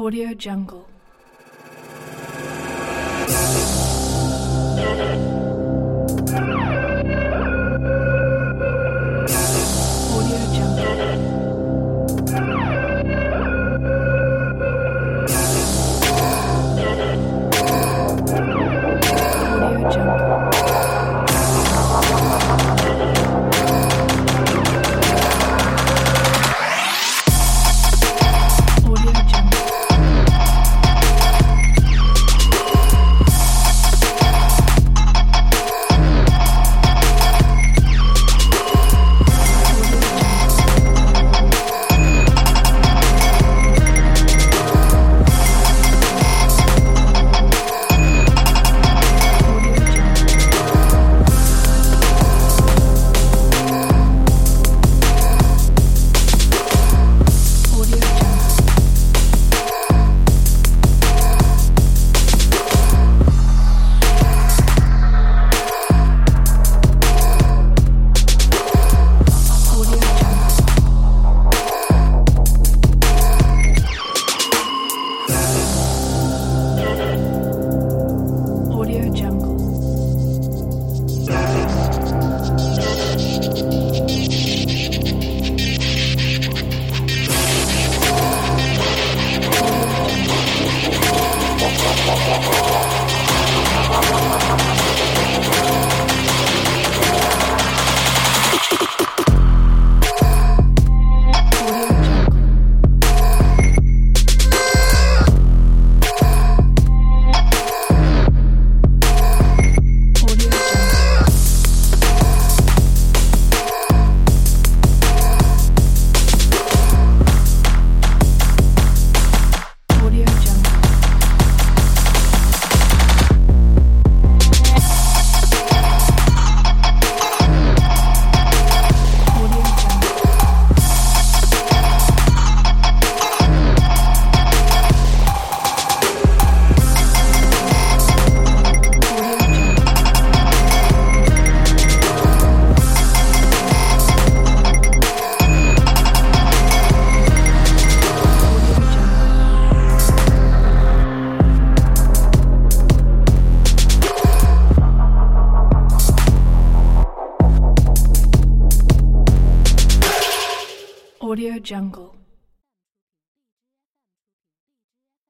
Audio Jungle. Audio Jungle.